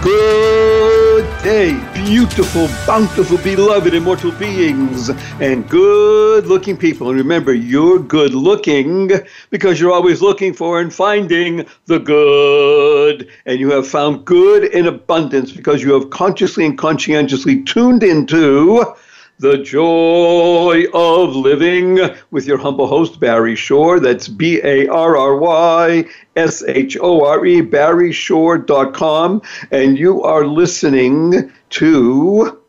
Good day, beautiful, bountiful, beloved, immortal beings, and good looking people. And remember, you're good looking because you're always looking for and finding the good. And you have found good in abundance because you have consciously and conscientiously tuned into the Joy of Living with your humble host, Barry Shore. That's B A R R Y S H O R E, barryshore.com. And you are listening to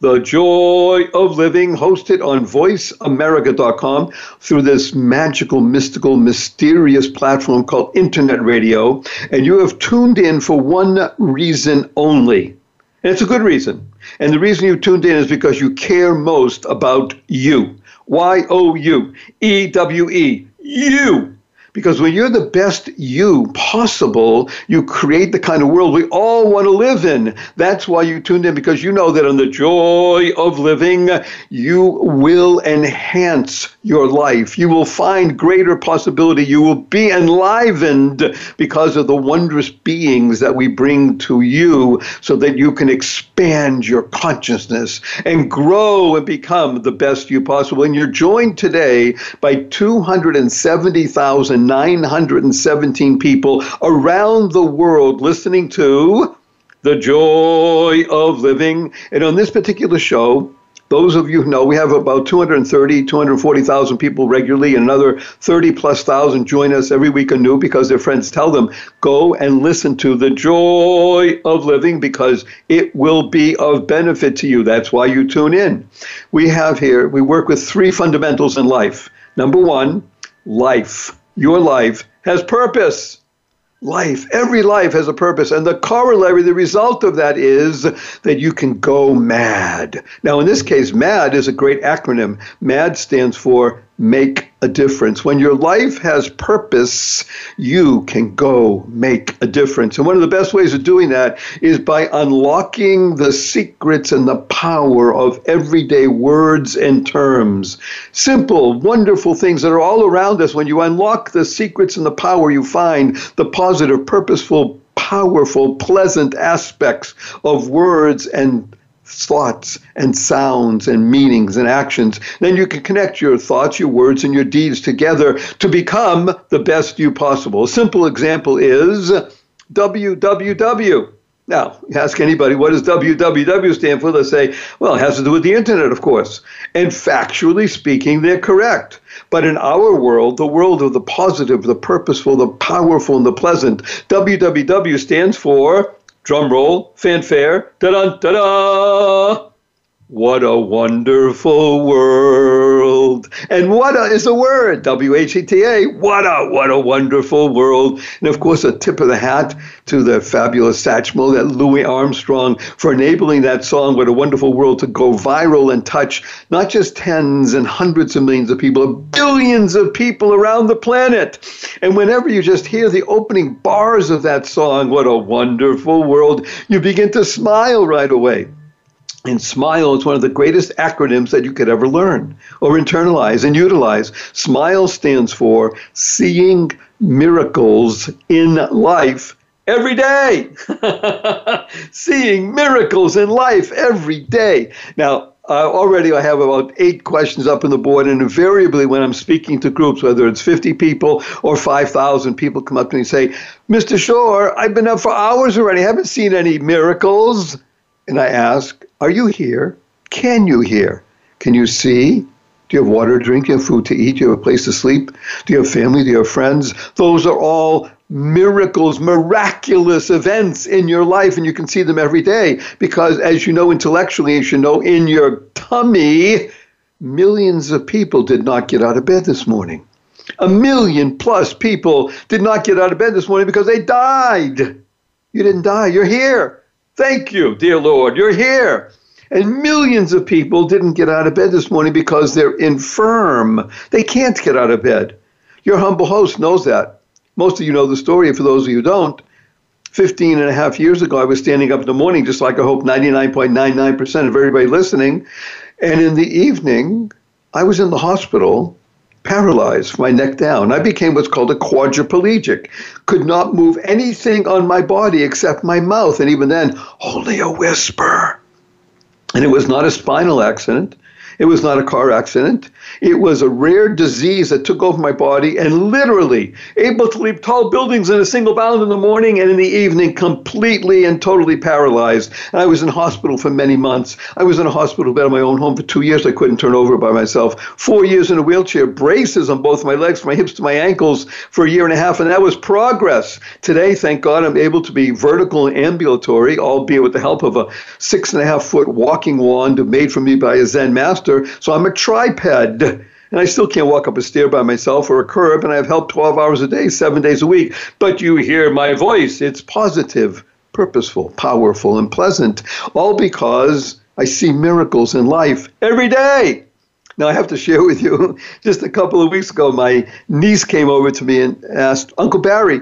The Joy of Living, hosted on voiceamerica.com through this magical, mystical, mysterious platform called Internet Radio. And you have tuned in for one reason only. And it's a good reason. And the reason you tuned in is because you care most about you. Y O U E W E. You. Because when you're the best you possible, you create the kind of world we all want to live in. That's why you tuned in, because you know that in the joy of living, you will enhance your life. You will find greater possibility. You will be enlivened because of the wondrous beings that we bring to you so that you can expand your consciousness and grow and become the best you possible. And you're joined today by 270,000 917 people around the world listening to The Joy of Living. And on this particular show, those of you who know, we have about 230, 240,000 people regularly, and another 30 plus thousand join us every week anew because their friends tell them, go and listen to the joy of living because it will be of benefit to you. That's why you tune in. We have here, we work with three fundamentals in life. Number one, life your life has purpose. Life, every life has a purpose. And the corollary, the result of that is that you can go mad. Now, in this case, MAD is a great acronym. MAD stands for make a difference. When your life has purpose, you can go make a difference. And one of the best ways of doing that is by unlocking the secrets and the power of everyday words and terms. Simple, wonderful things that are all around us. When you unlock the secrets and the power, you find the positive, purposeful, powerful, pleasant aspects of words and thoughts and sounds and meanings and actions. Then you can connect your thoughts, your words, and your deeds together to become the best you possible. A simple example is www. Now, ask anybody, what does www stand for? They'll say, well, it has to do with the internet, of course. And factually speaking, they're correct. But in our world, the world of the positive, the purposeful, the powerful, and the pleasant, www stands for Drum roll, fanfare, da da da da. What a wonderful world. And what a is a word, W H E T A. What a, what a wonderful world. And of course, a tip of the hat to the fabulous Satchmo, that Louis Armstrong, for enabling that song, What a Wonderful World, to go viral and touch not just tens and hundreds of millions of people, but billions of people around the planet. And whenever you just hear the opening bars of that song, What a Wonderful World, you begin to smile right away. And SMILE is one of the greatest acronyms that you could ever learn or internalize and utilize. SMILE stands for Seeing Miracles in Life every day. Seeing miracles in life every day. Now, uh, already I have about eight questions up on the board, and invariably when I'm speaking to groups, whether it's 50 people or 5,000 people come up to me and say, Mr. Shore, I've been up for hours already, I haven't seen any miracles. And I ask, Are you here? Can you hear? Can you see? Do you have water to drink? Do you have food to eat? Do you have a place to sleep? Do you have family? Do you have friends? Those are all miracles, miraculous events in your life, and you can see them every day because, as you know intellectually, as you know in your tummy, millions of people did not get out of bed this morning. A million plus people did not get out of bed this morning because they died. You didn't die, you're here. Thank you, dear Lord, you're here. And millions of people didn't get out of bed this morning because they're infirm. They can't get out of bed. Your humble host knows that. Most of you know the story. For those of you who don't, 15 and a half years ago, I was standing up in the morning, just like I hope 99.99% of everybody listening. And in the evening, I was in the hospital, paralyzed from my neck down. I became what's called a quadriplegic, could not move anything on my body except my mouth, and even then, only a whisper. And it was not a spinal accident. It was not a car accident. It was a rare disease that took over my body and literally able to leap tall buildings in a single bound in the morning and in the evening, completely and totally paralyzed. And I was in hospital for many months. I was in a hospital bed in my own home for two years. I couldn't turn over by myself. Four years in a wheelchair, braces on both my legs, from my hips to my ankles for a year and a half. And that was progress. Today, thank God, I'm able to be vertical and ambulatory, albeit with the help of a six and a half foot walking wand made for me by a Zen master so I'm a triped. And I still can't walk up a stair by myself or a curb, and I have help 12 hours a day, seven days a week. But you hear my voice. It's positive, purposeful, powerful, and pleasant, all because I see miracles in life every day. Now, I have to share with you, just a couple of weeks ago, my niece came over to me and asked, Uncle Barry,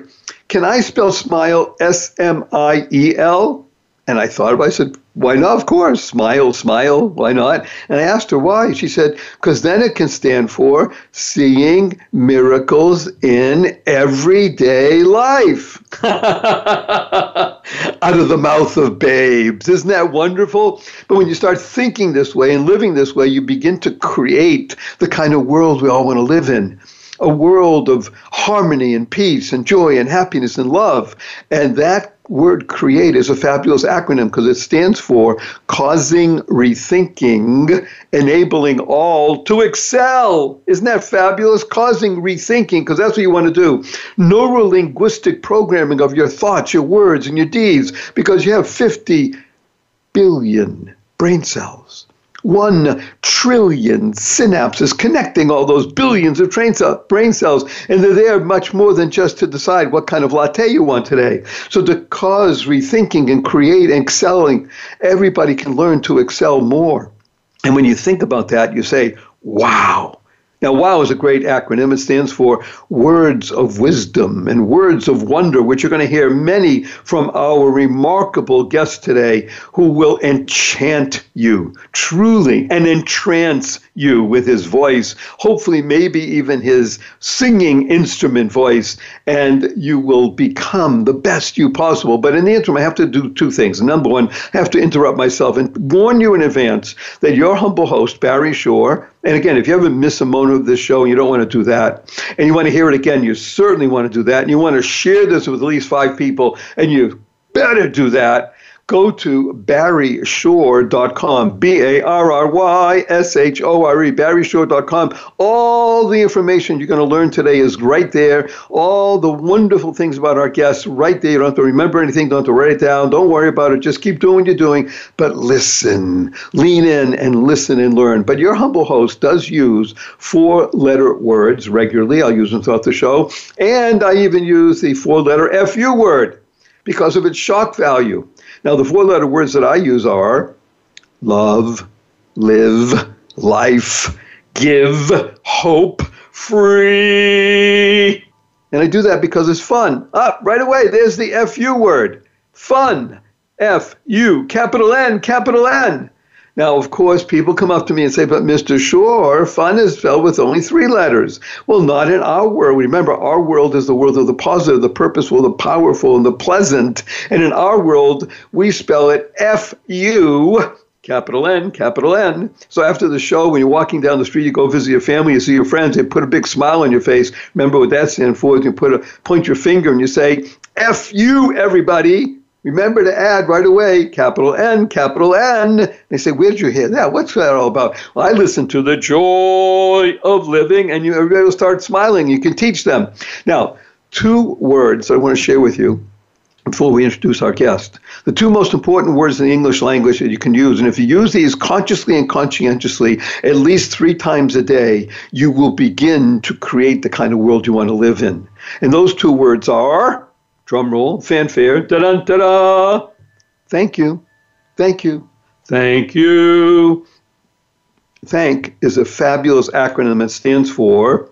can I spell smile S M I E L? And I thought. I said, why not? Of course. Smile, smile. Why not? And I asked her why. She said, because then it can stand for seeing miracles in everyday life. Out of the mouth of babes. Isn't that wonderful? But when you start thinking this way and living this way, you begin to create the kind of world we all want to live in a world of harmony and peace and joy and happiness and love. And that word create is a fabulous acronym because it stands for causing rethinking, enabling all to excel. Isn't that fabulous? Causing rethinking because that's what you want to do. Neurolinguistic programming of your thoughts, your words, and your deeds because you have 50 billion brain cells one trillion synapses connecting all those billions of brain cells. And they're there much more than just to decide what kind of latte you want today. So to cause rethinking and create and excelling, everybody can learn to excel more. And when you think about that, you say, wow, now, WOW is a great acronym. It stands for Words of Wisdom and Words of Wonder, which you're going to hear many from our remarkable guests today who will enchant you truly and entrance you with his voice, hopefully, maybe even his singing instrument voice, and you will become the best you possible. But in the interim, I have to do two things. Number one, I have to interrupt myself and warn you in advance that your humble host, Barry Shore, and again, if you ever miss a moment of this show and you don't want to do that, and you want to hear it again, you certainly want to do that, and you want to share this with at least five people, and you better do that go to barryshore.com, B A R R Y S H O R E, barryshore.com. All the information you're going to learn today is right there. All the wonderful things about our guests right there. You don't have to remember anything, don't have to write it down, don't worry about it. Just keep doing what you're doing, but listen, lean in and listen and learn. But your humble host does use four letter words regularly. I'll use them throughout the show. And I even use the four letter FU word because of its shock value. Now, the four letter words that I use are love, live, life, give, hope, free. And I do that because it's fun. Up, ah, right away, there's the FU word. Fun. F U, capital N, capital N. Now, of course, people come up to me and say, but Mr. Shore, fun is spelled with only three letters. Well, not in our world. Remember, our world is the world of the positive, the purposeful, the powerful, and the pleasant. And in our world, we spell it F U capital N, capital N. So after the show, when you're walking down the street, you go visit your family, you see your friends, they put a big smile on your face. Remember what that stands for? You put a point your finger and you say, F you, everybody. Remember to add right away capital N, capital N. They say, Where did you hear that? What's that all about? Well, I listen to the joy of living, and you, everybody will start smiling. You can teach them. Now, two words I want to share with you before we introduce our guest. The two most important words in the English language that you can use, and if you use these consciously and conscientiously at least three times a day, you will begin to create the kind of world you want to live in. And those two words are drum roll, fanfare, da da da da, Thank you. Thank you. Thank you. Thank is a fabulous acronym that stands for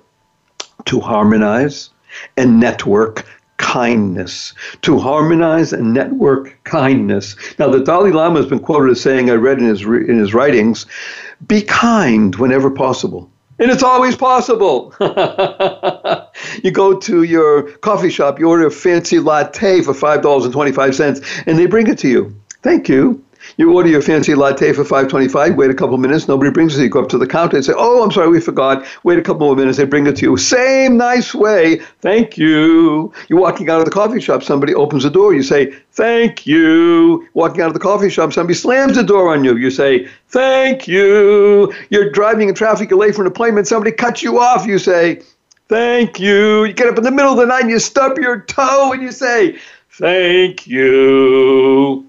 to harmonize and network kindness. To harmonize and network kindness. Now, the Dalai Lama has been quoted as saying, I read in his, in his writings, be kind whenever possible. And it's always possible. you go to your coffee shop, you order a fancy latte for $5.25, and they bring it to you. Thank you. You order your fancy latte for five twenty-five. Wait a couple minutes. Nobody brings it. You go up to the counter and say, "Oh, I'm sorry, we forgot." Wait a couple more minutes. They bring it to you. Same nice way. Thank you. You're walking out of the coffee shop. Somebody opens the door. You say, "Thank you." Walking out of the coffee shop, somebody slams the door on you. You say, "Thank you." You're driving in traffic. You're late for an appointment. Somebody cuts you off. You say, "Thank you." You get up in the middle of the night and you stub your toe and you say, "Thank you."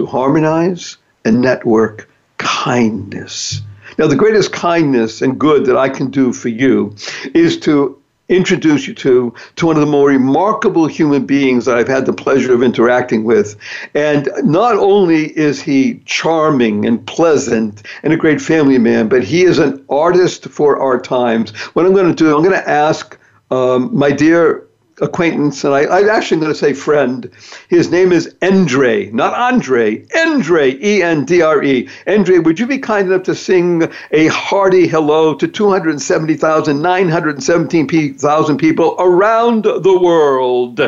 To harmonize and network kindness. Now, the greatest kindness and good that I can do for you is to introduce you to to one of the more remarkable human beings that I've had the pleasure of interacting with. And not only is he charming and pleasant and a great family man, but he is an artist for our times. What I'm going to do, I'm going to ask um, my dear acquaintance, and I, I'm actually going to say friend. His name is Endre, not Andre, Endre, E N D R E. Endre, would you be kind enough to sing a hearty hello to 270,917,000 people around the world?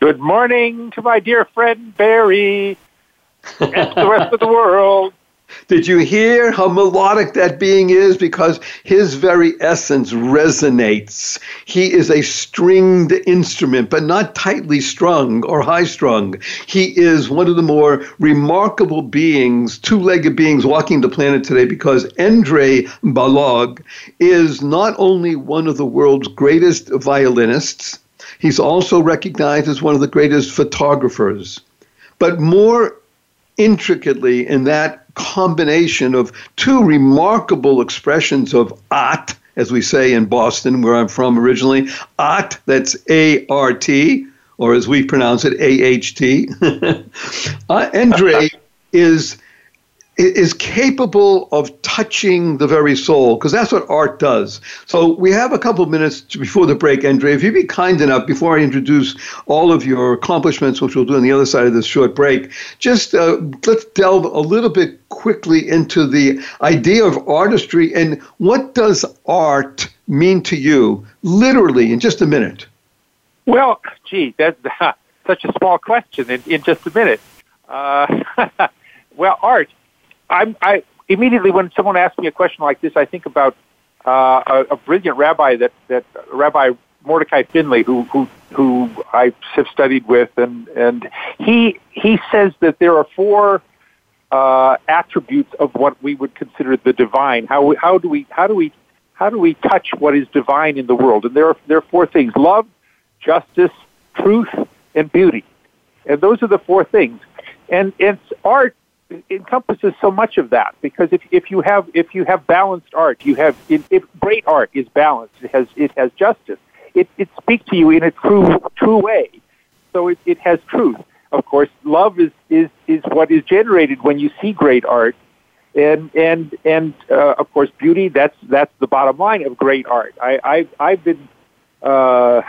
Good morning to my dear friend Barry and the rest of the world. Did you hear how melodic that being is? Because his very essence resonates. He is a stringed instrument, but not tightly strung or high strung. He is one of the more remarkable beings, two legged beings walking the planet today because Endre Balogh is not only one of the world's greatest violinists, he's also recognized as one of the greatest photographers. But more intricately in that combination of two remarkable expressions of art, as we say in Boston, where I'm from originally. Art, that's A R T, or as we pronounce it, A H T. uh, Endre is is capable of touching the very soul, because that's what art does. So we have a couple of minutes before the break, Endre. If you'd be kind enough, before I introduce all of your accomplishments, which we'll do on the other side of this short break, just uh, let's delve a little bit quickly into the idea of artistry and what does art mean to you, literally, in just a minute. Well, gee, that's such a small question in, in just a minute. Uh, well, art I'm, I immediately when someone asks me a question like this, I think about uh, a, a brilliant rabbi that that Rabbi Mordecai Finley, who who who I have studied with, and and he he says that there are four uh, attributes of what we would consider the divine. How how do we how do we how do we touch what is divine in the world? And there are there are four things: love, justice, truth, and beauty. And those are the four things. And it's art encompasses so much of that because if, if you have if you have balanced art, you have if, great art is balanced, it has it has justice. It it speaks to you in a true true way. So it, it has truth. Of course, love is, is is what is generated when you see great art, and and and uh, of course beauty. That's that's the bottom line of great art. I I I've been. Uh,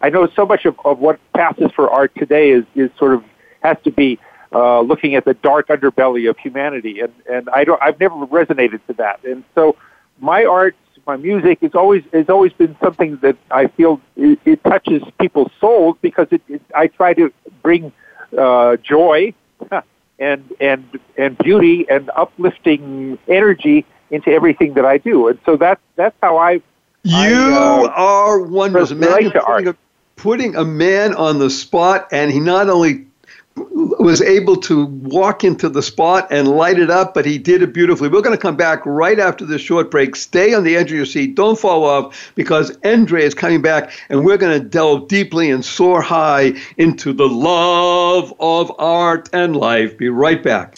I know so much of, of what passes for art today is, is sort of has to be uh, looking at the dark underbelly of humanity, and and I don't I've never resonated to that, and so my art, my music is always has always been something that I feel it, it touches people's souls because it, it I try to bring uh, joy and and and beauty and uplifting energy into everything that I do, and so that's that's how I. You I, uh, are wondrous. Imagine putting a, putting a man on the spot, and he not only was able to walk into the spot and light it up, but he did it beautifully. We're going to come back right after this short break. Stay on the edge of your seat. Don't fall off because Andre is coming back and we're going to delve deeply and soar high into the love of art and life. Be right back.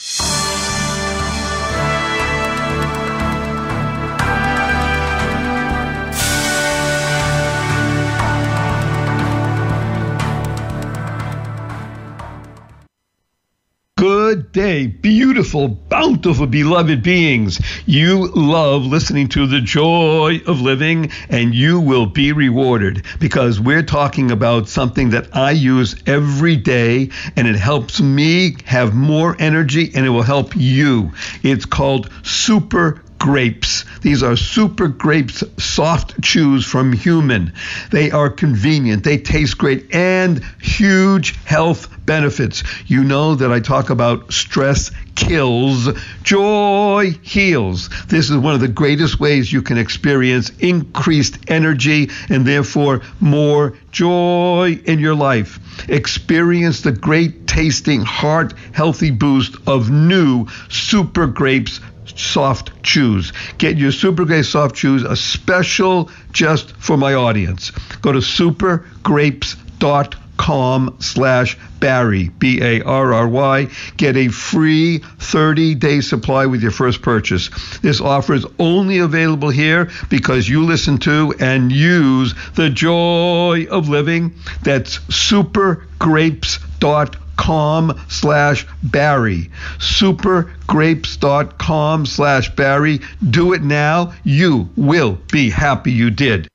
Day, beautiful, bountiful, beloved beings. You love listening to the joy of living, and you will be rewarded because we're talking about something that I use every day, and it helps me have more energy and it will help you. It's called Super grapes. These are super grapes soft chews from human. They are convenient, they taste great, and huge health benefits. You know that I talk about stress kills, joy heals. This is one of the greatest ways you can experience increased energy and therefore more joy in your life. Experience the great tasting, heart healthy boost of new super grapes soft chews. Get your Super Grapes soft chews, a special just for my audience. Go to supergrapes.com slash Barry, B A R R Y. Get a free 30 day supply with your first purchase. This offer is only available here because you listen to and use the joy of living. That's supergrapes.com com slash Barry. Supergrapes.com slash Barry. Do it now. You will be happy you did.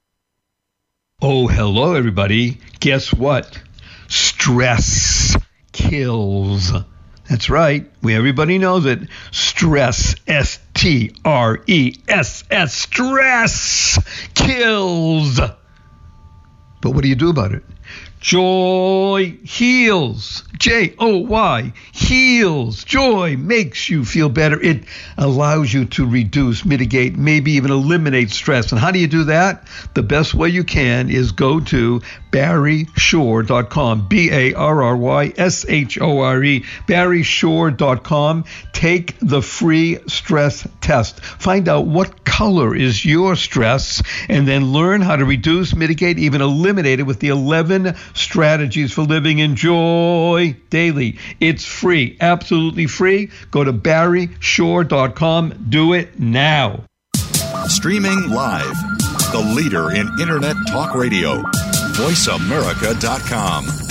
Oh, hello, everybody. Guess what? Stress kills. That's right. We everybody knows it. Stress, S T R E S S, stress kills. But what do you do about it? Joy heals. J O Y heals. Joy makes you feel better. It allows you to reduce, mitigate, maybe even eliminate stress. And how do you do that? The best way you can is go to barryshore.com. B A R R Y S H O R E. barryshore.com. Take the free stress test. Find out what color is your stress and then learn how to reduce, mitigate, even eliminate it with the 11 strategies for living in joy daily. It's free, absolutely free. Go to barryshore.com. Do it now. Streaming live, the leader in Internet Talk Radio, voiceamerica.com.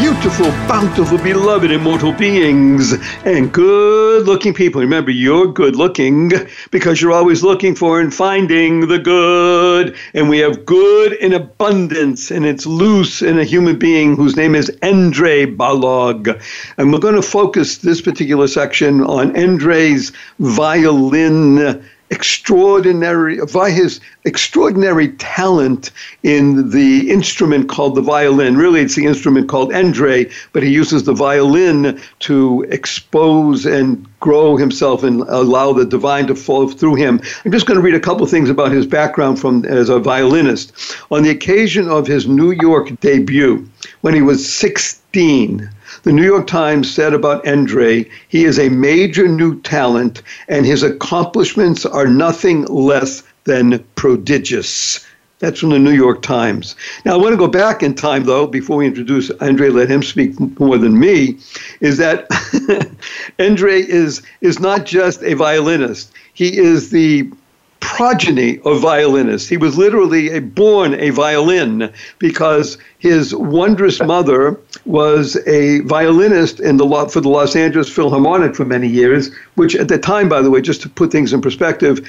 beautiful, bountiful, beloved, immortal beings, and good looking people. Remember, you're good looking because you're always looking for and finding the good. And we have good in abundance, and it's loose in a human being whose name is Andre Balogh. And we're going to focus this particular section on Andre's violin extraordinary by his extraordinary talent in the instrument called the violin. Really, it's the instrument called Andre, but he uses the violin to expose and grow himself and allow the divine to flow through him. I'm just going to read a couple things about his background from as a violinist. On the occasion of his New York debut, when he was 16, the New York Times said about Andre, he is a major new talent, and his accomplishments are nothing less than prodigious. That's from the New York Times. Now, I want to go back in time, though, before we introduce Andre, let him speak more than me, is that Andre is, is not just a violinist. He is the progeny of violinists. He was literally a, born a violin because his wondrous mother was a violinist in the for the Los Angeles Philharmonic for many years, which at the time, by the way, just to put things in perspective,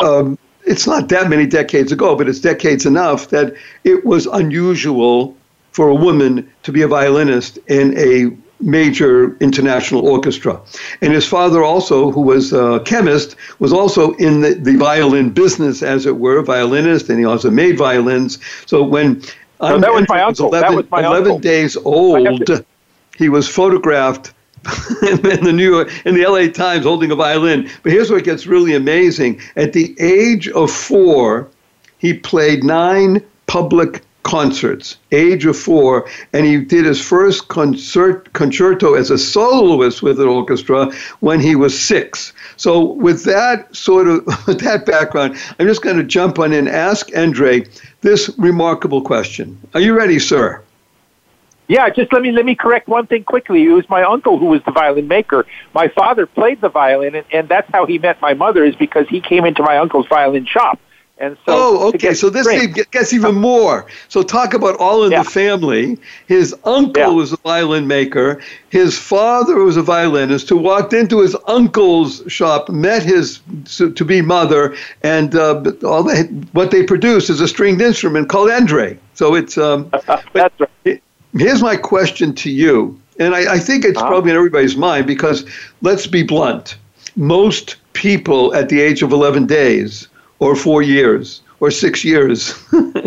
um, it's not that many decades ago, but it's decades enough that it was unusual for a woman to be a violinist in a major international orchestra. And his father, also, who was a chemist, was also in the, the violin business, as it were, violinist, and he also made violins. So when so that was my uncle. 11, that was my 11 uncle. days old, he was photographed in the New York in the LA Times holding a violin. But here's what gets really amazing. At the age of four, he played nine public concerts, age of four, and he did his first concert concerto as a soloist with an orchestra when he was six. So, with that sort of with that background, I'm just going to jump on and ask Andre this remarkable question. Are you ready, sir? Yeah, just let me let me correct one thing quickly. It was my uncle who was the violin maker. My father played the violin, and, and that's how he met my mother. Is because he came into my uncle's violin shop. And so oh, okay. So this gets even more. So talk about all in yeah. the family. His uncle yeah. was a violin maker. His father was a violinist who walked into his uncle's shop, met his to be mother, and uh, all they, what they produced is a stringed instrument called Andre. So it's um, that's right. Here's my question to you, and I, I think it's uh-huh. probably in everybody's mind because let's be blunt. Most people at the age of 11 days, or four years, or six years,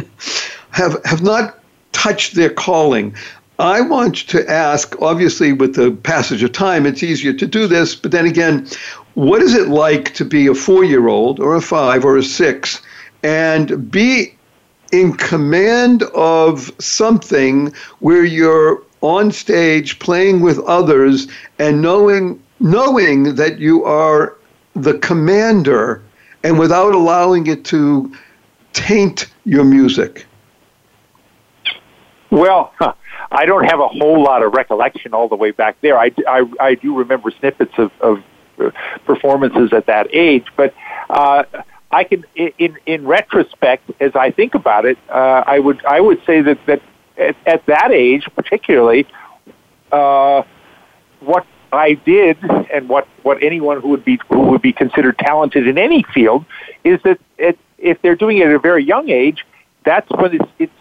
have, have not touched their calling. I want to ask, obviously, with the passage of time, it's easier to do this, but then again, what is it like to be a four year old, or a five, or a six, and be in command of something where you're on stage playing with others and knowing knowing that you are the commander and without allowing it to taint your music? Well i don't have a whole lot of recollection all the way back there. I, I, I do remember snippets of, of performances at that age but uh, I can, in in retrospect, as I think about it, uh, I would I would say that that at, at that age, particularly, uh, what I did and what what anyone who would be who would be considered talented in any field is that it, if they're doing it at a very young age, that's when it's, it's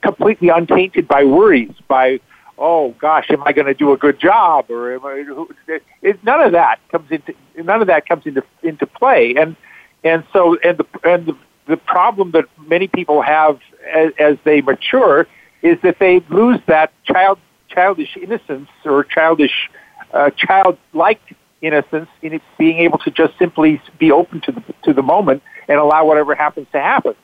completely untainted by worries, by oh gosh, am I going to do a good job, or am I? It, none of that comes into none of that comes into into play, and and so, and the and the, the problem that many people have as, as they mature is that they lose that child childish innocence or childish uh, childlike innocence in being able to just simply be open to the to the moment and allow whatever happens to happen.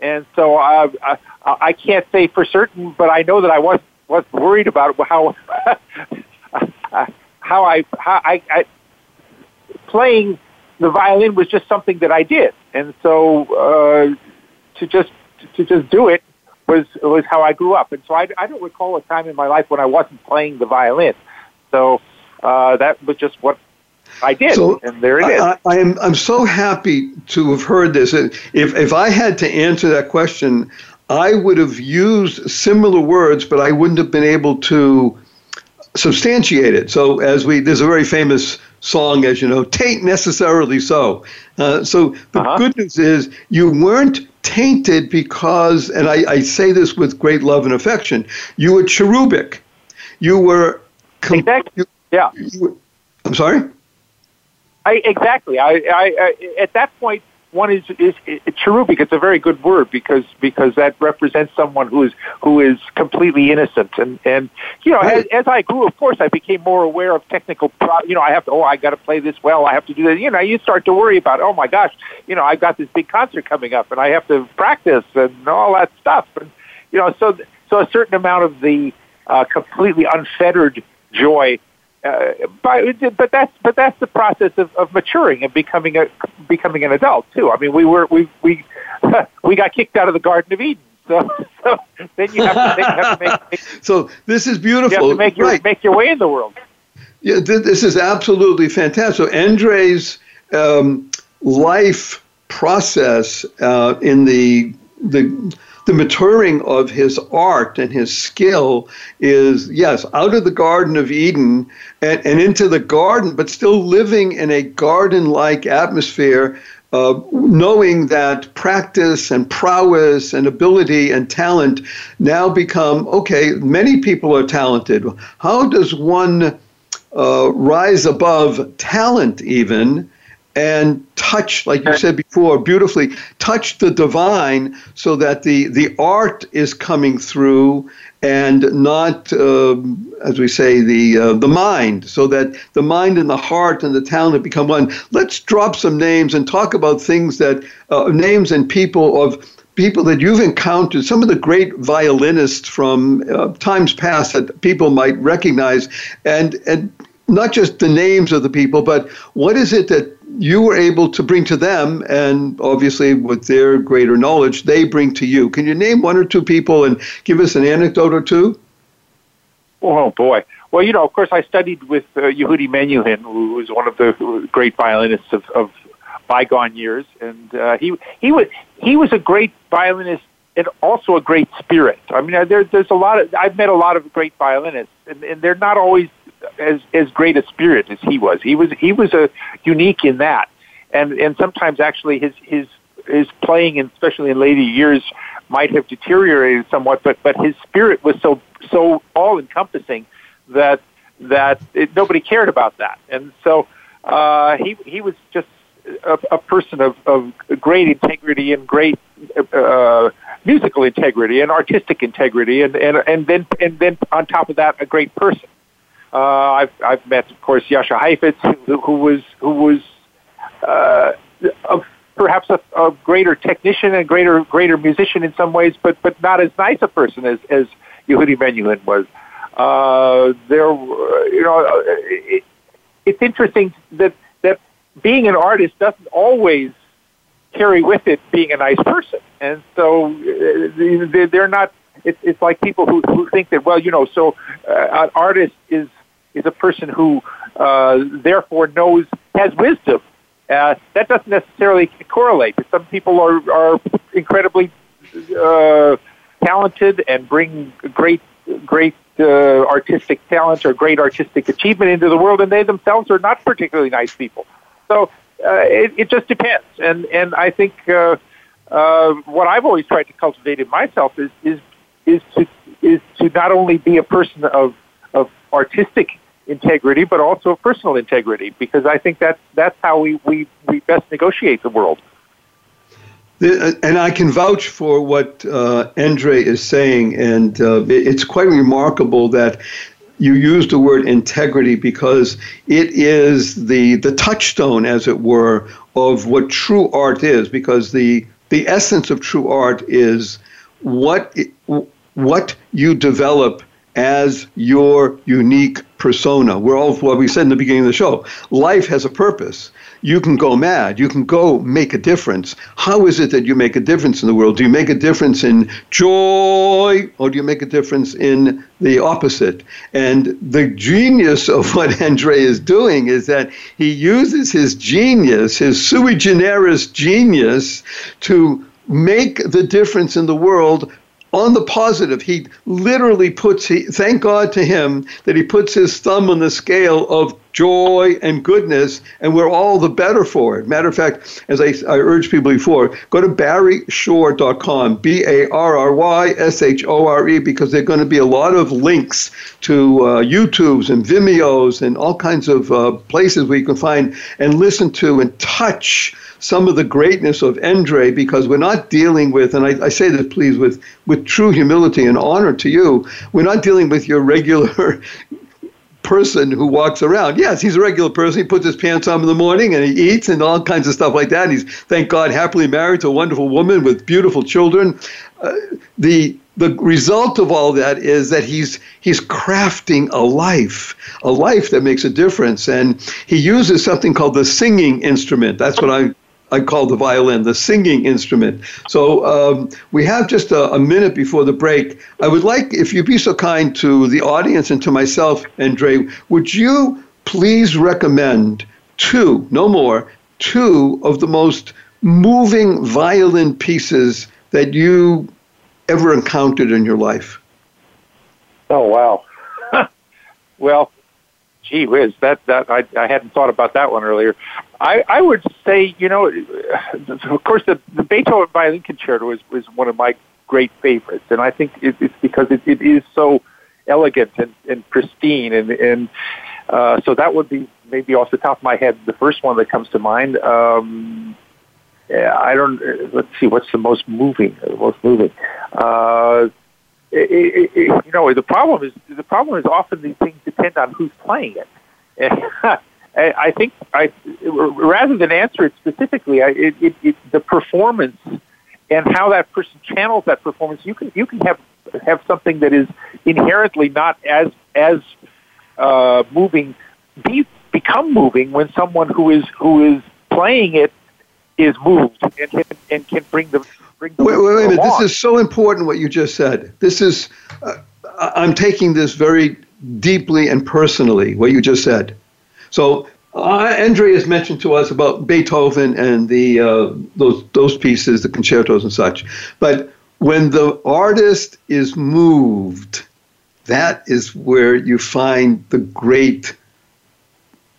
And so uh, I, I can't say for certain, but I know that I was was worried about how how I how I, I playing the violin was just something that I did, and so uh, to just to just do it was was how I grew up. And so I, I don't recall a time in my life when I wasn't playing the violin. So uh, that was just what I did, so and there it is. I, I, am I'm so happy to have heard this. If if I had to answer that question, I would have used similar words, but I wouldn't have been able to substantiate it. So as we there's a very famous song, as you know, taint necessarily so. Uh, so the uh-huh. good news is you weren't tainted because, and I, I, say this with great love and affection, you were cherubic. You were. Com- exactly. You, yeah. You I'm sorry? I, exactly. I, I, I, at that point, one is, is, is cherubic. It's a very good word because because that represents someone who is who is completely innocent. And and you know, as, as I grew, of course, I became more aware of technical. Pro- you know, I have to. Oh, I got to play this well. I have to do that. You know, you start to worry about. Oh my gosh, you know, I've got this big concert coming up, and I have to practice and all that stuff. And you know, so so a certain amount of the uh, completely unfettered joy uh, but, but that's but that's the process of, of maturing and becoming a becoming an adult too. I mean, we were we we we got kicked out of the Garden of Eden, so, so then you have to, make, you have to make, make, So this is beautiful. You have to make your right. make your way in the world. Yeah, th- this is absolutely fantastic. So Andre's um, life process uh, in the the the maturing of his art and his skill is, yes, out of the Garden of Eden and, and into the garden, but still living in a garden like atmosphere. Uh, knowing that practice and prowess and ability and talent now become okay, many people are talented. How does one uh, rise above talent even and touch, like you said before, beautifully, touch the divine so that the, the art is coming through and not, uh, as we say, the uh, the mind, so that the mind and the heart and the talent become one. Let's drop some names and talk about things that uh, names and people of people that you've encountered, some of the great violinists from uh, times past that people might recognize, and and not just the names of the people, but what is it that you were able to bring to them, and obviously with their greater knowledge, they bring to you. Can you name one or two people and give us an anecdote or two? Oh boy. Well, you know, of course, I studied with uh, Yehudi Menuhin, who was one of the great violinists of, of bygone years, and uh, he he was he was a great violinist and also a great spirit. I mean, there, there's a lot of I've met a lot of great violinists, and, and they're not always as as great a spirit as he was. He was he was a unique in that, and and sometimes actually his his his playing, especially in later years, might have deteriorated somewhat. But but his spirit was so so all encompassing that that it, nobody cared about that, and so uh, he he was just a, a person of, of great integrity and great uh, musical integrity and artistic integrity, and, and and then and then on top of that, a great person. Uh, I've I've met, of course, Jascha Heifetz, who, was who was uh, a, perhaps a, a greater technician and greater greater musician in some ways, but but not as nice a person as as Yehudi Menuhin was. Uh, there, you know, it, it's interesting that that being an artist doesn't always carry with it being a nice person, and so uh, they're not. It's, it's like people who, who think that well, you know, so uh, an artist is is a person who uh, therefore knows has wisdom. Uh, that doesn't necessarily correlate. Some people are are incredibly uh, talented and bring great great uh, artistic talent or great artistic achievement into the world, and they themselves are not particularly nice people. So uh, it, it just depends. And and I think uh, uh, what I've always tried to cultivate in myself is is is to is to not only be a person of of artistic integrity, but also personal integrity, because I think that's that's how we we, we best negotiate the world. And I can vouch for what uh, Andre is saying, and uh, it's quite remarkable that you use the word integrity because it is the the touchstone, as it were, of what true art is. Because the the essence of true art is what what you develop as your unique persona. We're all what we said in the beginning of the show. Life has a purpose. You can go mad. You can go make a difference. How is it that you make a difference in the world? Do you make a difference in joy or do you make a difference in the opposite? And the genius of what Andre is doing is that he uses his genius, his sui generis genius, to make the difference in the world on the positive, he literally puts, he, thank God to him that he puts his thumb on the scale of joy and goodness, and we're all the better for it. Matter of fact, as I, I urged people before, go to barryshore.com, B A R R Y S H O R E, because there are going to be a lot of links to uh, YouTubes and Vimeos and all kinds of uh, places where you can find and listen to and touch some of the greatness of Andre because we're not dealing with, and I, I, say this please with, with true humility and honor to you, we're not dealing with your regular person who walks around. Yes, he's a regular person. He puts his pants on in the morning and he eats and all kinds of stuff like that. And he's, thank God, happily married to a wonderful woman with beautiful children. Uh, the the result of all that is that he's he's crafting a life, a life that makes a difference. And he uses something called the singing instrument. That's what I I call the violin, the singing instrument. So um, we have just a, a, minute before the break. I would like, if you'd be so kind to the audience and to myself, Andre, would you please recommend two, no more, two of the most moving violin pieces that you ever encountered in your life? Oh, wow. well, gee whiz, that, that I, I hadn't thought about that one earlier. I, I would say, you know, of course, the, the Beethoven Violin Concerto is, was one of my great favorites, and I think it, it's because it, it is so elegant and, and pristine, and, and uh, so that would be maybe off the top of my head, the first one that comes to mind. Um, I don't. Let's see. What's the most moving? The most moving. Uh, it, it, it, you know, the problem is the problem is often these things depend on who's playing it. I think I rather than answer it specifically, I, it, it, it, the performance and how that person channels that performance. You can you can have have something that is inherently not as as uh, moving be become moving when someone who is who is playing it is moved and can, and can bring the bring the wait, wait, wait a minute. This is so important what you just said. This is uh, I'm taking this very deeply and personally what you just said. So uh, has mentioned to us about Beethoven and the uh, those those pieces, the concertos and such. But when the artist is moved, that is where you find the great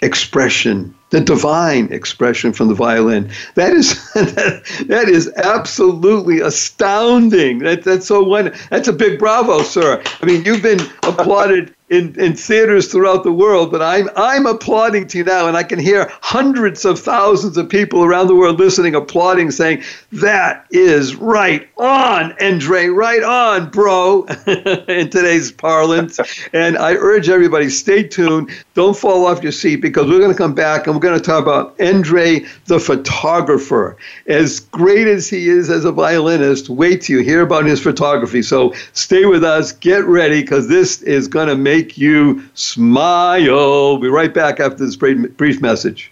expression the divine expression from the violin. That is that is absolutely astounding. That, that's so one. That's a big bravo, sir. I mean, you've been applauded in, in theaters throughout the world, but I'm I'm applauding to you now, and I can hear hundreds of thousands of people around the world listening, applauding, saying, "That is right on, Andre, right on, bro," in today's parlance. And I urge everybody, stay tuned. Don't fall off your seat because we're going to come back and we're going to talk about Andre, the photographer. As great as he is as a violinist, wait till you hear about his photography. So stay with us, get ready, because this is going to make make you smile. We'll be right back after this brief message.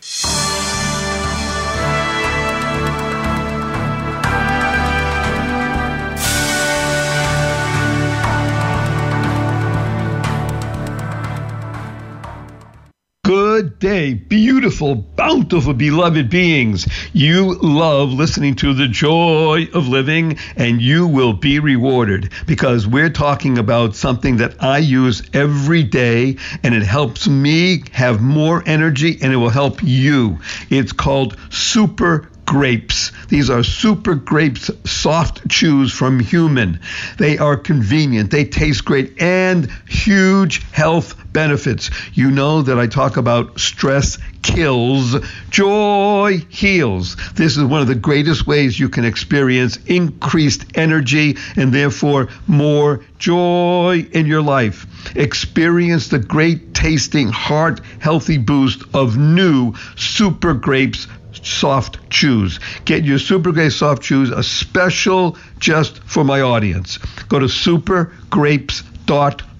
Day, beautiful, bountiful, beloved beings. You love listening to the joy of living, and you will be rewarded because we're talking about something that I use every day, and it helps me have more energy, and it will help you. It's called Super grapes. These are super grapes, soft chews from human. They are convenient, they taste great, and huge health benefits. You know that I talk about stress kills, joy heals. This is one of the greatest ways you can experience increased energy and therefore more joy in your life. Experience the great tasting, heart healthy boost of new Super Grapes soft chews. Get your Super Grapes soft chews, a special just for my audience. Go to supergrapes.com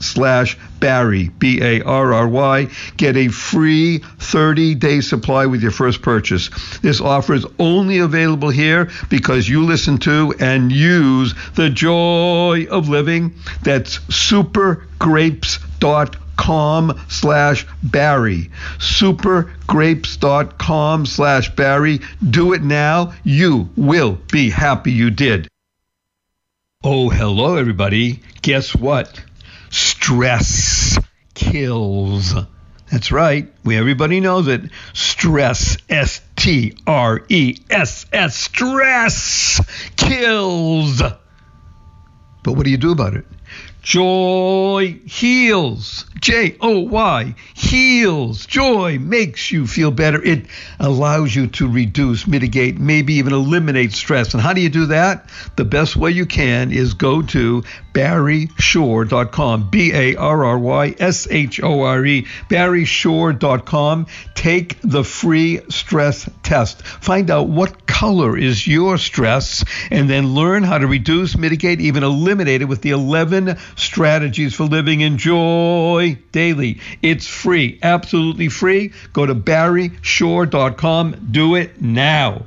slash Barry, B A R R Y. Get a free 30 day supply with your first purchase. This offer is only available here because you listen to and use the joy of living. That's supergrapes.com supergrapes.com slash Barry. Supergrapes.com slash Barry. Do it now. You will be happy you did. Oh, hello, everybody. Guess what? Stress kills. That's right. We everybody knows it. Stress, S T R E S S, stress kills. But what do you do about it? Joy heals. J O Y heals. Joy makes you feel better. It allows you to reduce, mitigate, maybe even eliminate stress. And how do you do that? The best way you can is go to barryshore.com. B A R R Y S H O R E. barryshore.com. Take the free stress test. Find out what color is your stress and then learn how to reduce, mitigate, even eliminate it with the 11 strategies for living in joy daily. It's free, absolutely free. Go to barryshore.com. Do it now.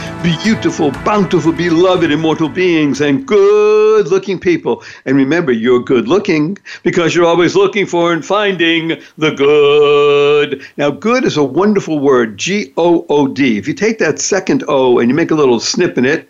beautiful, bountiful, beloved, immortal beings, and good looking people. And remember, you're good looking because you're always looking for and finding the good. Now, good is a wonderful word, G O O D. If you take that second O and you make a little snip in it,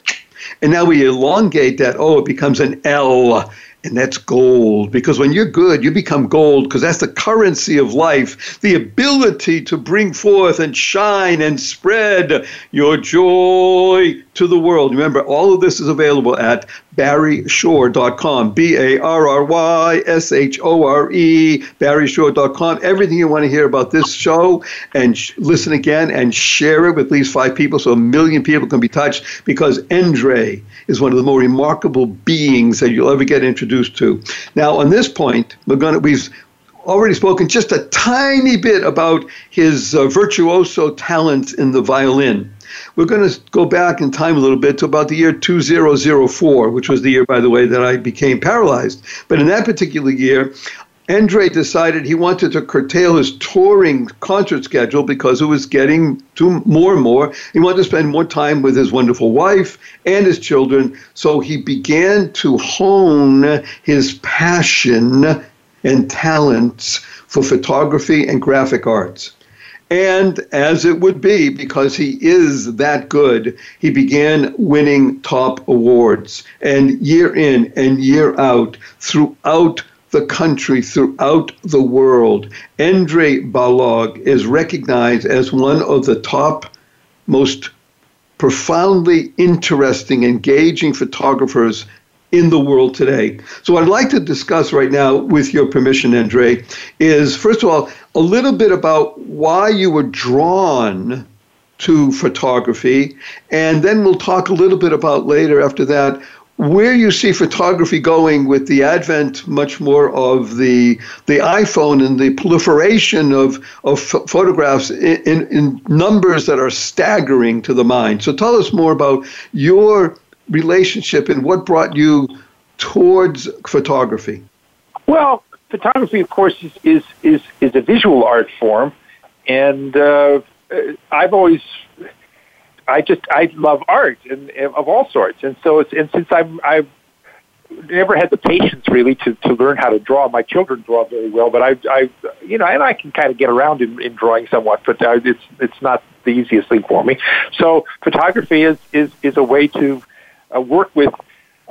and now we elongate that O, it becomes an L and that's gold. Because when you're good, you become gold because that's the currency of life, the ability to bring forth and shine and spread your joy to the world. Remember, all of this is available at barryshore.com, B A R R Y S H O R E, barryshore.com. Everything you want to hear about this show and sh- listen again and share it with at least five people so a million people can be touched because Endre is one of the more remarkable beings that you'll ever get introduced to. Now, on this point, we're going to, we've already spoken just a tiny bit about his uh, virtuoso talent in the violin. We're going to go back in time a little bit to about the year 2004, which was the year, by the way, that I became paralyzed. But in that particular year, Endre decided he wanted to curtail his touring concert schedule because it was getting to more and more. He wanted to spend more time with his wonderful wife and his children. So he began to hone his passion and talents for photography and graphic arts. And as it would be, because he is that good, he began winning top awards. And year in and year out, throughout the country, throughout the world, Endre Balogh is recognized as one of the top, most profoundly interesting, engaging photographers in the world today. So, what I'd like to discuss right now, with your permission, Endre, is first of all, a little bit about why you were drawn to photography, and then we'll talk a little bit about later after that where you see photography going with the advent much more of the the iPhone and the proliferation of of photographs in, in, in numbers that are staggering to the mind. So tell us more about your relationship and what brought you towards photography? Well, photography, of course, is is is, is a visual art form, and uh, I've always. I just I love art and, and of all sorts, and so it's and since I'm I've never had the patience really to, to learn how to draw. My children draw very well, but I, I, you know, and I can kind of get around in, in drawing somewhat, but uh, it's it's not the easiest thing for me. So photography is is is a way to uh, work with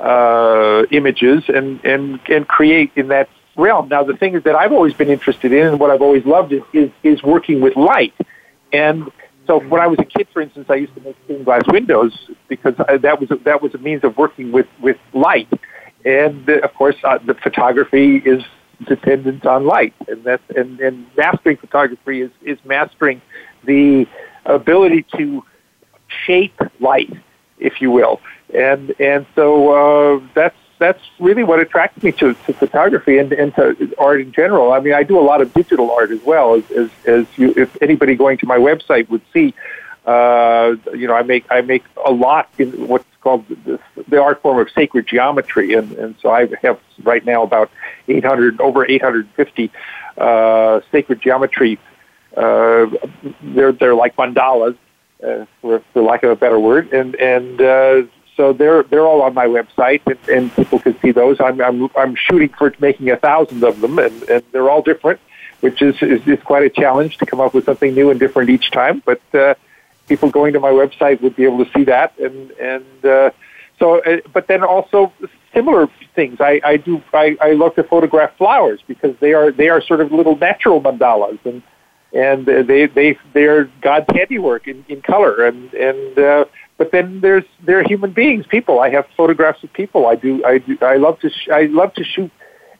uh, images and, and, and create in that realm. Now, the thing is that I've always been interested in and what I've always loved is, is, is working with light. And so when I was a kid, for instance, I used to make stained glass windows because that was a, that was a means of working with, with light. And uh, of course, uh, the photography is dependent on light, and that and, and mastering photography is is mastering the ability to shape light, if you will and and so uh, that's that's really what attracted me to, to photography and, and to art in general. I mean, I do a lot of digital art as well, as as, as you, if anybody going to my website would see. Uh, you know, I make I make a lot in what's called the, the art form of sacred geometry, and and so I have right now about 800 over 850 uh, sacred geometry. Uh, they're they're like mandalas, uh, for, for lack of a better word, and and uh, so they're they're all on my website, and, and people can see those. I'm I'm I'm shooting for making a thousand of them, and, and they're all different, which is, is is quite a challenge to come up with something new and different each time. But uh, people going to my website would be able to see that, and and uh, so. Uh, but then also similar things. I I do I I love to photograph flowers because they are they are sort of little natural mandalas and and they they they are God's handiwork in, in color and and uh, but then there's there are human beings, people. I have photographs of people. I do I do I love to sh- I love to shoot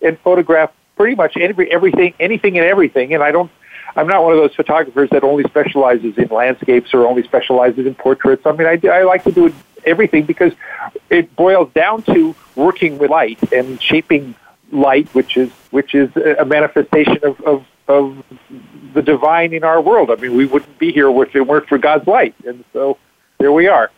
and photograph pretty much every everything anything and everything. And I don't I'm not one of those photographers that only specializes in landscapes or only specializes in portraits. I mean, I, I like to do everything because it boils down to working with light and shaping light, which is which is a manifestation of, of, of the divine in our world. I mean, we wouldn't be here if it weren't for God's light, and so here we are.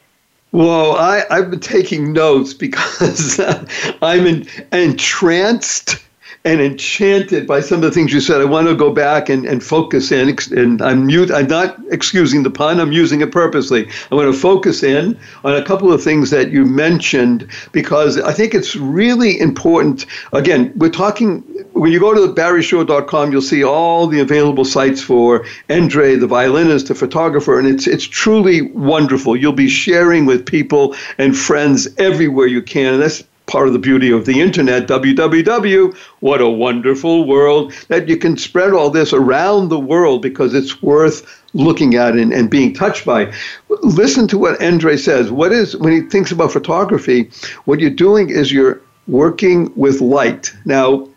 Well, I, I've been taking notes because I'm in, entranced and enchanted by some of the things you said. I want to go back and, and focus in, and I'm mute. I'm not excusing the pun. I'm using it purposely. I want to focus in on a couple of things that you mentioned because I think it's really important. Again, we're talking when you go to barryshore.com, you'll see all the available sites for Endre, the violinist, the photographer, and it's it's truly wonderful. You'll be sharing with people and friends everywhere you can, and that's part of the beauty of the internet, www. What a wonderful world that you can spread all this around the world because it's worth looking at and, and being touched by. Listen to what Andre says. What is, when he thinks about photography, what you're doing is you're working with light. Now,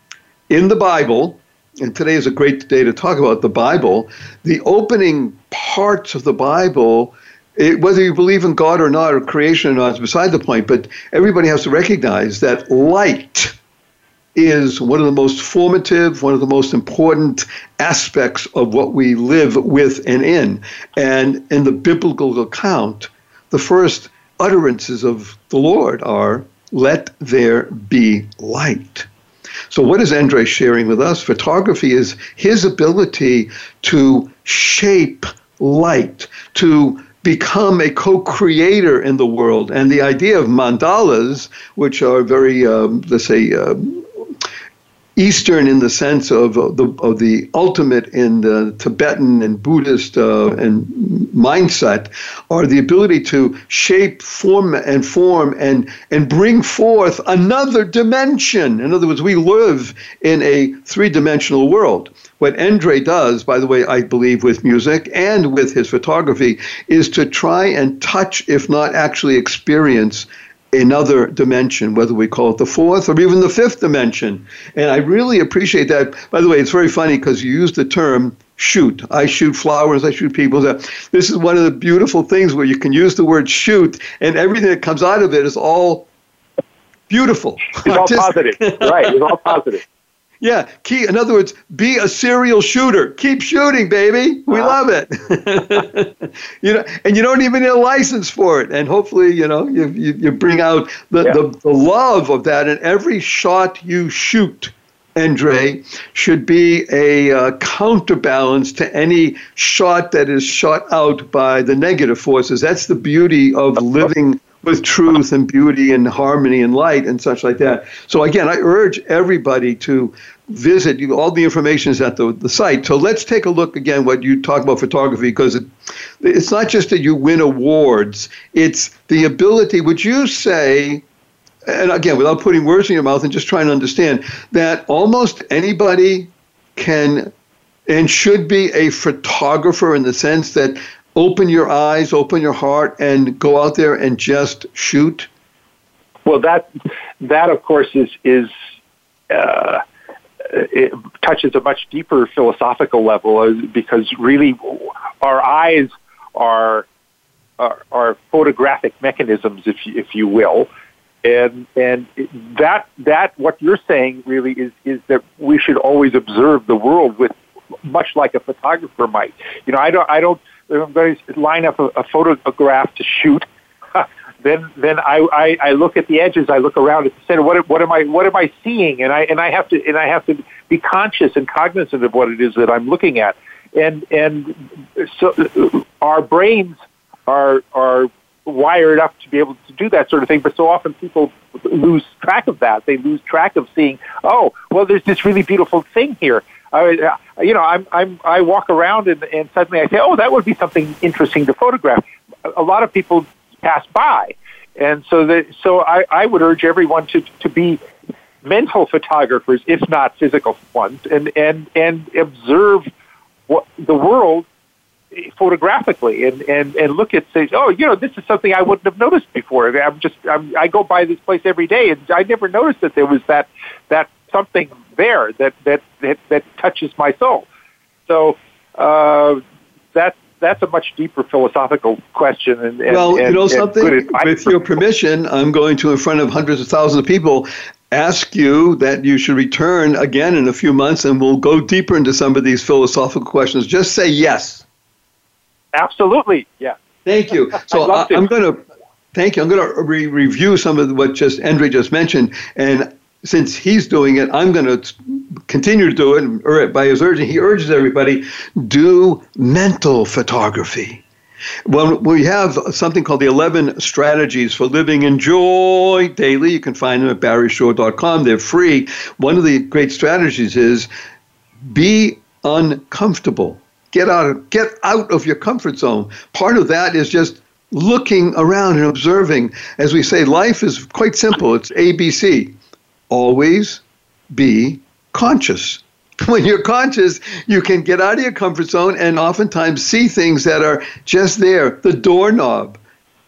in the Bible, and today is a great day to talk about the Bible, the opening parts of the Bible it, whether you believe in God or not, or creation or not, is beside the point. But everybody has to recognize that light is one of the most formative, one of the most important aspects of what we live with and in. And in the biblical account, the first utterances of the Lord are, let there be light. So, what is Andre sharing with us? Photography is his ability to shape light, to become a co-creator in the world. And the idea of mandalas, which are very, um, let's say, uh, Eastern in the sense of, the, of the ultimate in the Tibetan and Buddhist uh, and mindset are the ability to shape, form, and form and, and bring forth another dimension. In other words, we live in a three dimensional world. What Endre does, by the way, I believe with music and with his photography, is to try and touch, if not actually experience, another dimension, whether we call it the fourth or even the fifth dimension. And I really appreciate that. By the way, it's very funny because you use the term shoot. I shoot flowers, I shoot people. This is one of the beautiful things where you can use the word shoot, and everything that comes out of it is all beautiful. It's all positive. right. It's all positive. Yeah, key. In other words, be a serial shooter. Keep shooting, baby. We uh-huh. love it. you know, and you don't even need a license for it. And hopefully, you know, you you, you bring out the, yeah. the, the love of that. And every shot you shoot, Endre, should be a uh, counterbalance to any shot that is shot out by the negative forces. That's the beauty of living with truth and beauty and harmony and light and such like that. So again, I urge everybody to visit. You, All the information is at the, the site. So let's take a look again what you talk about photography because it, it's not just that you win awards. It's the ability. Would you say? And again, without putting words in your mouth and just trying to understand that almost anybody can and should be a photographer in the sense that open your eyes, open your heart, and go out there and just shoot? Well, that that of course is is uh, it touches a much deeper philosophical level uh, because really our eyes are are, are photographic mechanisms, if you, if you will, and and that that what you're saying really is is that we should always observe the world with much like a photographer might. You know, I don't I don't To line up a, a photograph to shoot. then then I, I, I look at the edges. I look around at the center. What what am I what am I seeing? And I and I have to and I have to be conscious and cognizant of what it is that I'm looking at. And and so our brains are are wired up to be able to do that sort of thing. But so often people lose track of that. They lose track of seeing, oh, well, there's this really beautiful thing here. I, you know, I'm, I'm, I walk around and, and suddenly I say, oh, that would be something interesting to photograph. A lot of people pass by. And so, the, so I, I would urge everyone to, to be mental photographers, if not physical ones, and, and, and observe what the world photographically and, and, and look at say, oh, you know, this is something I wouldn't have noticed before. I'm just I'm, I go by this place every day, and I never noticed that there was that that something there that that that, that touches my soul. So uh, that's that's a much deeper philosophical question. And, and well, and, you know something. With your permission, I'm going to, in front of hundreds of thousands of people, ask you that you should return again in a few months, and we'll go deeper into some of these philosophical questions. Just say yes. Absolutely, yeah. Thank you. So I, am going to thank you. I'm going to re- review some of what just Endre just mentioned, and since he's doing it, I'm going to continue to do it. Or by his urging, he urges everybody do mental photography. Well, we have something called the 11 strategies for living in joy daily. You can find them at barryshore.com. They're free. One of the great strategies is be uncomfortable. Get out of, get out of your comfort zone. Part of that is just looking around and observing. As we say, life is quite simple. It's ABC. Always be conscious. When you're conscious, you can get out of your comfort zone and oftentimes see things that are just there the doorknob,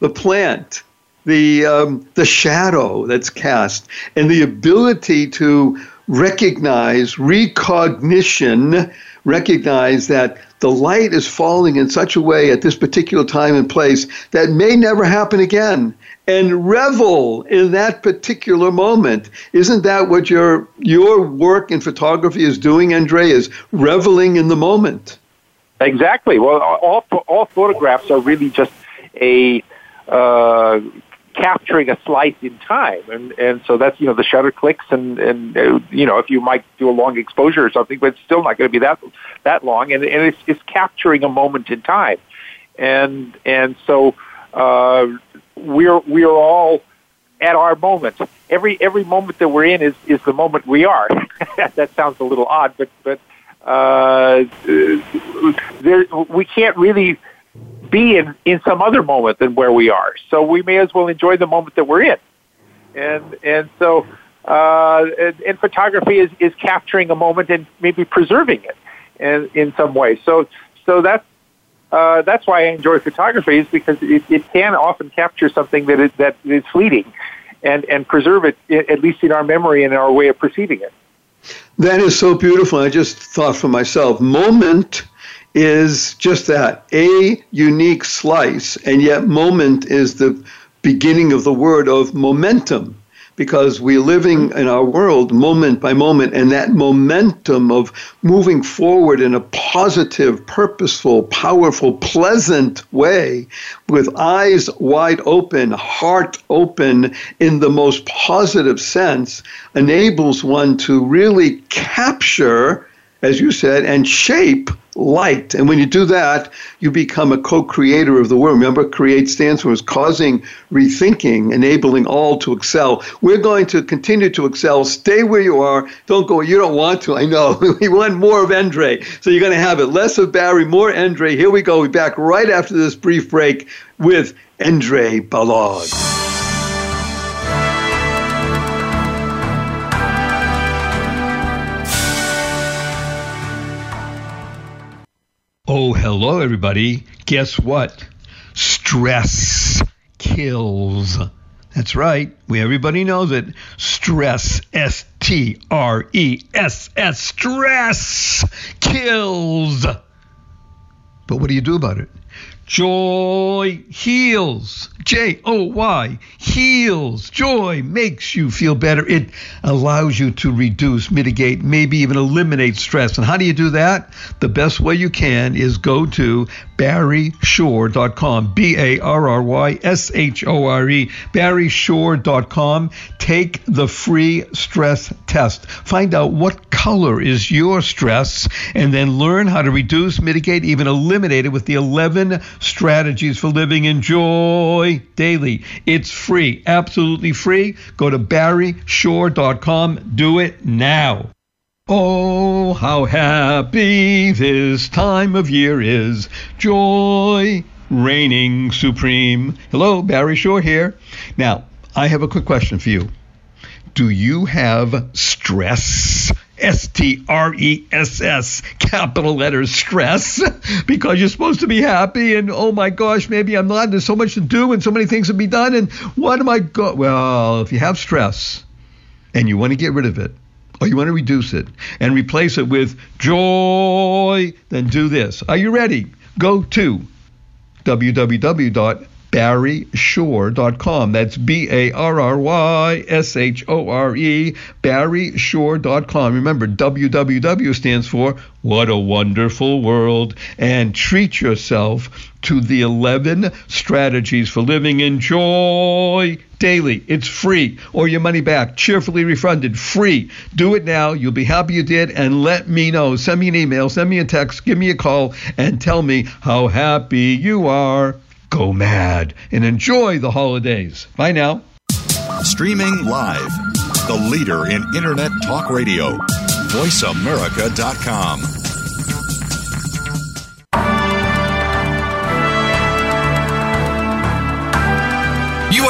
the plant, the, um, the shadow that's cast, and the ability to recognize, recognition, recognize that the light is falling in such a way at this particular time and place that may never happen again and revel in that particular moment. Isn't that what your your work in photography is doing, Andre? Is reveling in the moment? Exactly. Well, all all photographs are really just a uh, capturing a slice in time, and and so that's you know the shutter clicks, and and you know if you might do a long exposure or something, but it's still not going to be that that long, and and it's it's capturing a moment in time, and and so. Uh, we're we're all at our moment. Every every moment that we're in is is the moment we are. that sounds a little odd, but but uh, there we can't really be in in some other moment than where we are. So we may as well enjoy the moment that we're in. And and so uh, and, and photography is is capturing a moment and maybe preserving it in in some way. So so that's uh, that's why I enjoy photography is because it, it can often capture something that is, that is fleeting and, and preserve it, at least in our memory and our way of perceiving it. That is so beautiful. I just thought for myself, moment is just that a unique slice, and yet moment is the beginning of the word of momentum because we're living in our world moment by moment, and that momentum of moving forward in a positive, purposeful, powerful, pleasant way with eyes wide open, heart open in the most positive sense enables one to really capture, as you said, and shape light. And when you do that, you become a co creator of the world. Remember, create stands for is causing rethinking, enabling all to excel. We're going to continue to excel. Stay where you are. Don't go, you don't want to. I know. we want more of Andre. So you're going to have it. Less of Barry, more Andre. Here we go. We'll be back right after this brief break with Andre Balogh. Oh, hello, everybody. Guess what? Stress kills. That's right. We everybody knows it. Stress, S T R E S S, stress kills. But what do you do about it? Joy heals. J O Y heals. Joy makes you feel better. It allows you to reduce, mitigate, maybe even eliminate stress. And how do you do that? The best way you can is go to barryshore.com. B A R R Y S H O R E. barryshore.com. Take the free stress test. Find out what color is your stress and then learn how to reduce, mitigate, even eliminate it with the 11 strategies for living in joy daily. It's free, absolutely free. Go to barryshore.com. Do it now. Oh, how happy this time of year is. Joy reigning supreme. Hello, Barry Shore here. Now, I have a quick question for you. Do you have stress? S T R E S S, capital letters, stress, because you're supposed to be happy. And oh my gosh, maybe I'm not. There's so much to do and so many things to be done. And what am I go? Well, if you have stress and you want to get rid of it, or you want to reduce it and replace it with joy, then do this. Are you ready? Go to www barryshore.com. That's B A R R Y S H O R E, barryshore.com. Remember, WWW stands for What a Wonderful World. And treat yourself to the 11 strategies for living in joy daily. It's free or your money back, cheerfully refunded, free. Do it now. You'll be happy you did and let me know. Send me an email, send me a text, give me a call, and tell me how happy you are. Go mad and enjoy the holidays. Bye now. Streaming live, the leader in Internet Talk Radio, VoiceAmerica.com.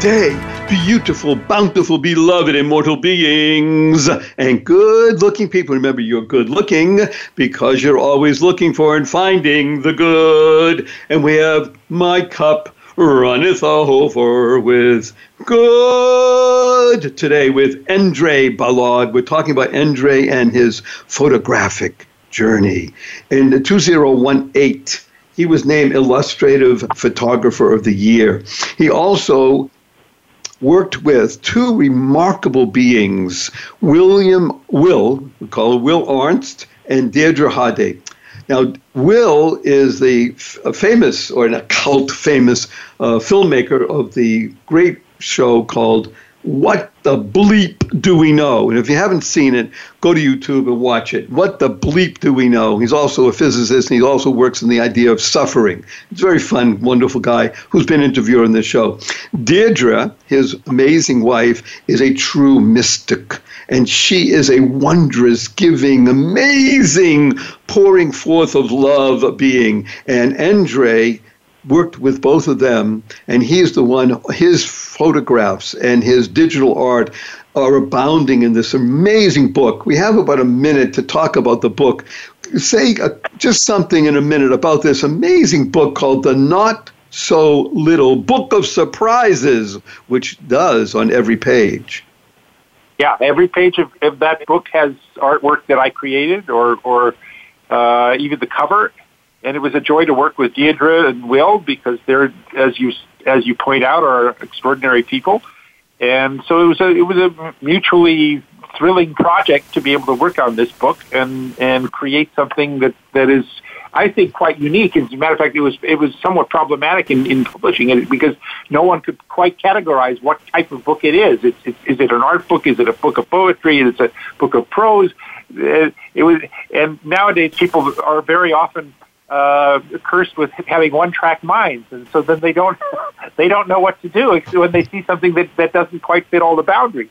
day, beautiful, bountiful, beloved, immortal beings, and good looking people. Remember, you're good looking because you're always looking for and finding the good. And we have my cup runneth over with good today with Endre Balogh. We're talking about Endre and his photographic journey. In 2018, he was named Illustrative Photographer of the Year. He also worked with two remarkable beings, William Will, we call Will Arntz, and Deirdre Hade. Now, Will is the famous, or an occult famous, uh, filmmaker of the great show called What the Bleep Do We Know? And if you haven't seen it, go to YouTube and watch it. What the Bleep Do We Know? He's also a physicist and he also works in the idea of suffering. He's a very fun, wonderful guy who's been interviewed on this show. Deirdre, his amazing wife, is a true mystic and she is a wondrous, giving, amazing, pouring forth of love being. And Endre worked with both of them, and he's the one, his photographs and his digital art are abounding in this amazing book. We have about a minute to talk about the book. Say uh, just something in a minute about this amazing book called The Not So Little Book of Surprises, which does on every page yeah, every page of, of that book has artwork that I created, or or uh, even the cover. And it was a joy to work with Deirdre and Will because they're, as you as you point out, are extraordinary people. And so it was a it was a mutually thrilling project to be able to work on this book and and create something that that is I think, quite unique. As a matter of fact, it was it was somewhat problematic in, in publishing it because no one could quite categorize what type of book it is. It's, it's, is it an art book? Is it a book of poetry? Is it a book of prose? It, it was, and nowadays people are very often uh, cursed with having one-track minds, and so then they don't they don't know what to do when they see something that, that doesn't quite fit all the boundaries.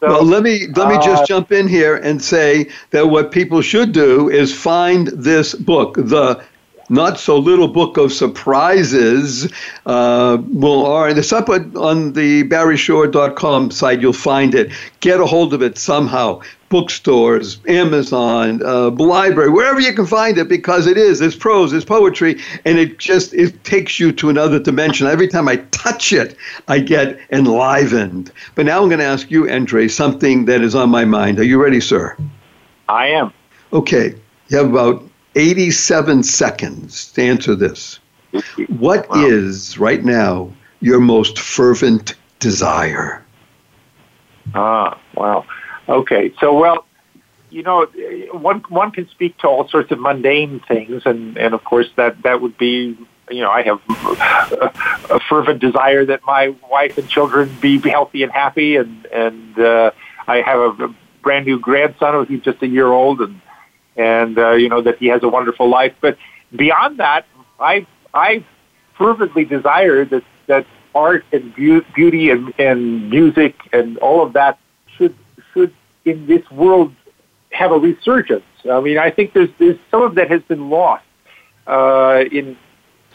So, well, let me let me just uh, jump in here and say that what people should do is find this book, the not so little book of surprises. Uh, will are it's up on the barryshore.com site. You'll find it. Get a hold of it somehow bookstores, Amazon, uh, library, wherever you can find it, because it is. It's prose, it's poetry, and it just it takes you to another dimension. Every time I touch it, I get enlivened. But now I'm going to ask you, Endre, something that is on my mind. Are you ready, sir? I am. Okay. You have about 87 seconds to answer this. What wow. is right now your most fervent desire? Ah, wow. Okay, so well, you know, one one can speak to all sorts of mundane things, and and of course that that would be, you know, I have a, a fervent desire that my wife and children be healthy and happy, and and uh, I have a brand new grandson who's just a year old, and and uh, you know that he has a wonderful life. But beyond that, I I fervently desire that that art and beauty and, and music and all of that should should in this world have a resurgence. I mean, I think there's, there's some of that has been lost uh, in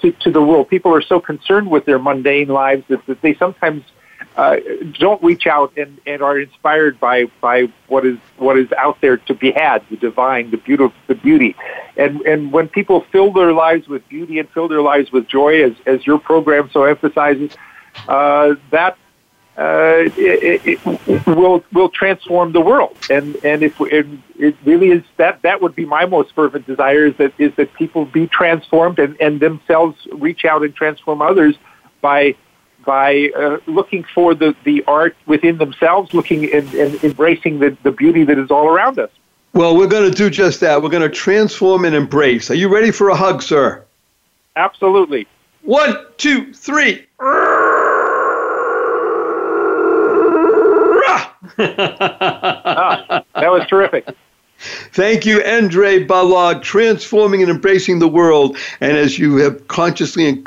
to, to the world. People are so concerned with their mundane lives that, that they sometimes uh, don't reach out and, and are inspired by, by what is what is out there to be had, the divine, the beauty, the beauty. And and when people fill their lives with beauty and fill their lives with joy, as as your program so emphasizes, uh, that uh, it, it, will will transform the world. And and if it, it really is that that would be my most fervent desire is that is that people be transformed and, and themselves reach out and transform others by by uh, looking for the, the art within themselves, looking and, and embracing the, the beauty that is all around us. Well, we're going to do just that. We're going to transform and embrace. Are you ready for a hug, sir? Absolutely. One, two, three. ah, that was terrific. Thank you, Andre Balogh, transforming and embracing the world. And as you have consciously and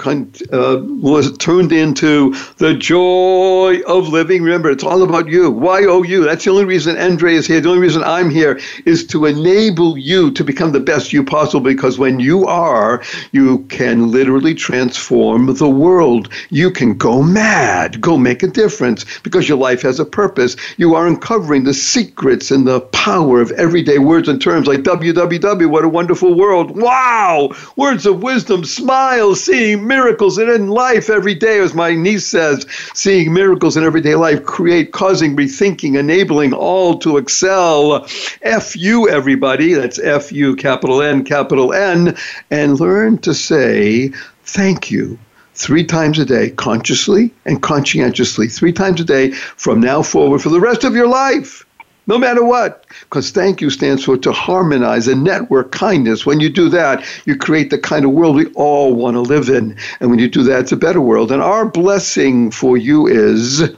uh, was turned into the joy of living, remember, it's all about you. Y O U. That's the only reason Andre is here. The only reason I'm here is to enable you to become the best you possible because when you are, you can literally transform the world. You can go mad, go make a difference because your life has a purpose. You are uncovering the secrets and the power of everyday words and terms like www, what a wonderful world. Wow! Words of wisdom, smile, seeing miracles in life every day, as my niece says, seeing miracles in everyday life, create, causing, rethinking, enabling all to excel. F you, everybody. That's F U, capital N, capital N. And learn to say thank you three times a day, consciously and conscientiously, three times a day from now forward for the rest of your life no matter what. Because thank you stands for to harmonize and network kindness. When you do that, you create the kind of world we all want to live in. And when you do that, it's a better world. And our blessing for you is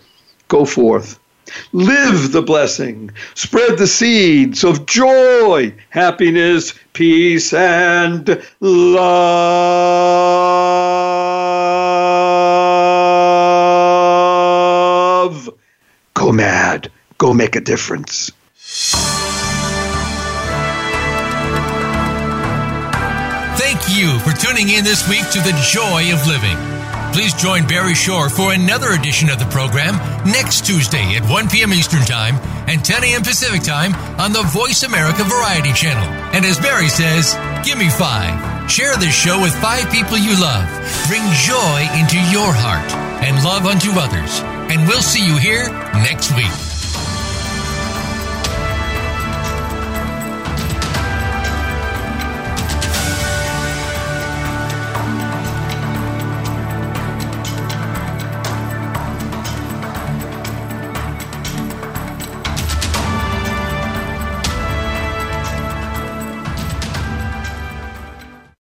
go forth. Live the blessing. Spread the seeds of joy, happiness, peace, and love. Go mad go make a difference. Thank you for tuning in this week to The Joy of Living. Please join Barry Shore for another edition of the program next Tuesday at 1 p.m. Eastern Time and 10 a.m. Pacific Time on the Voice America Variety Channel. And as Barry says, give me five. Share this show with five people you love. Bring joy into your heart and love unto others. And we'll see you here next week.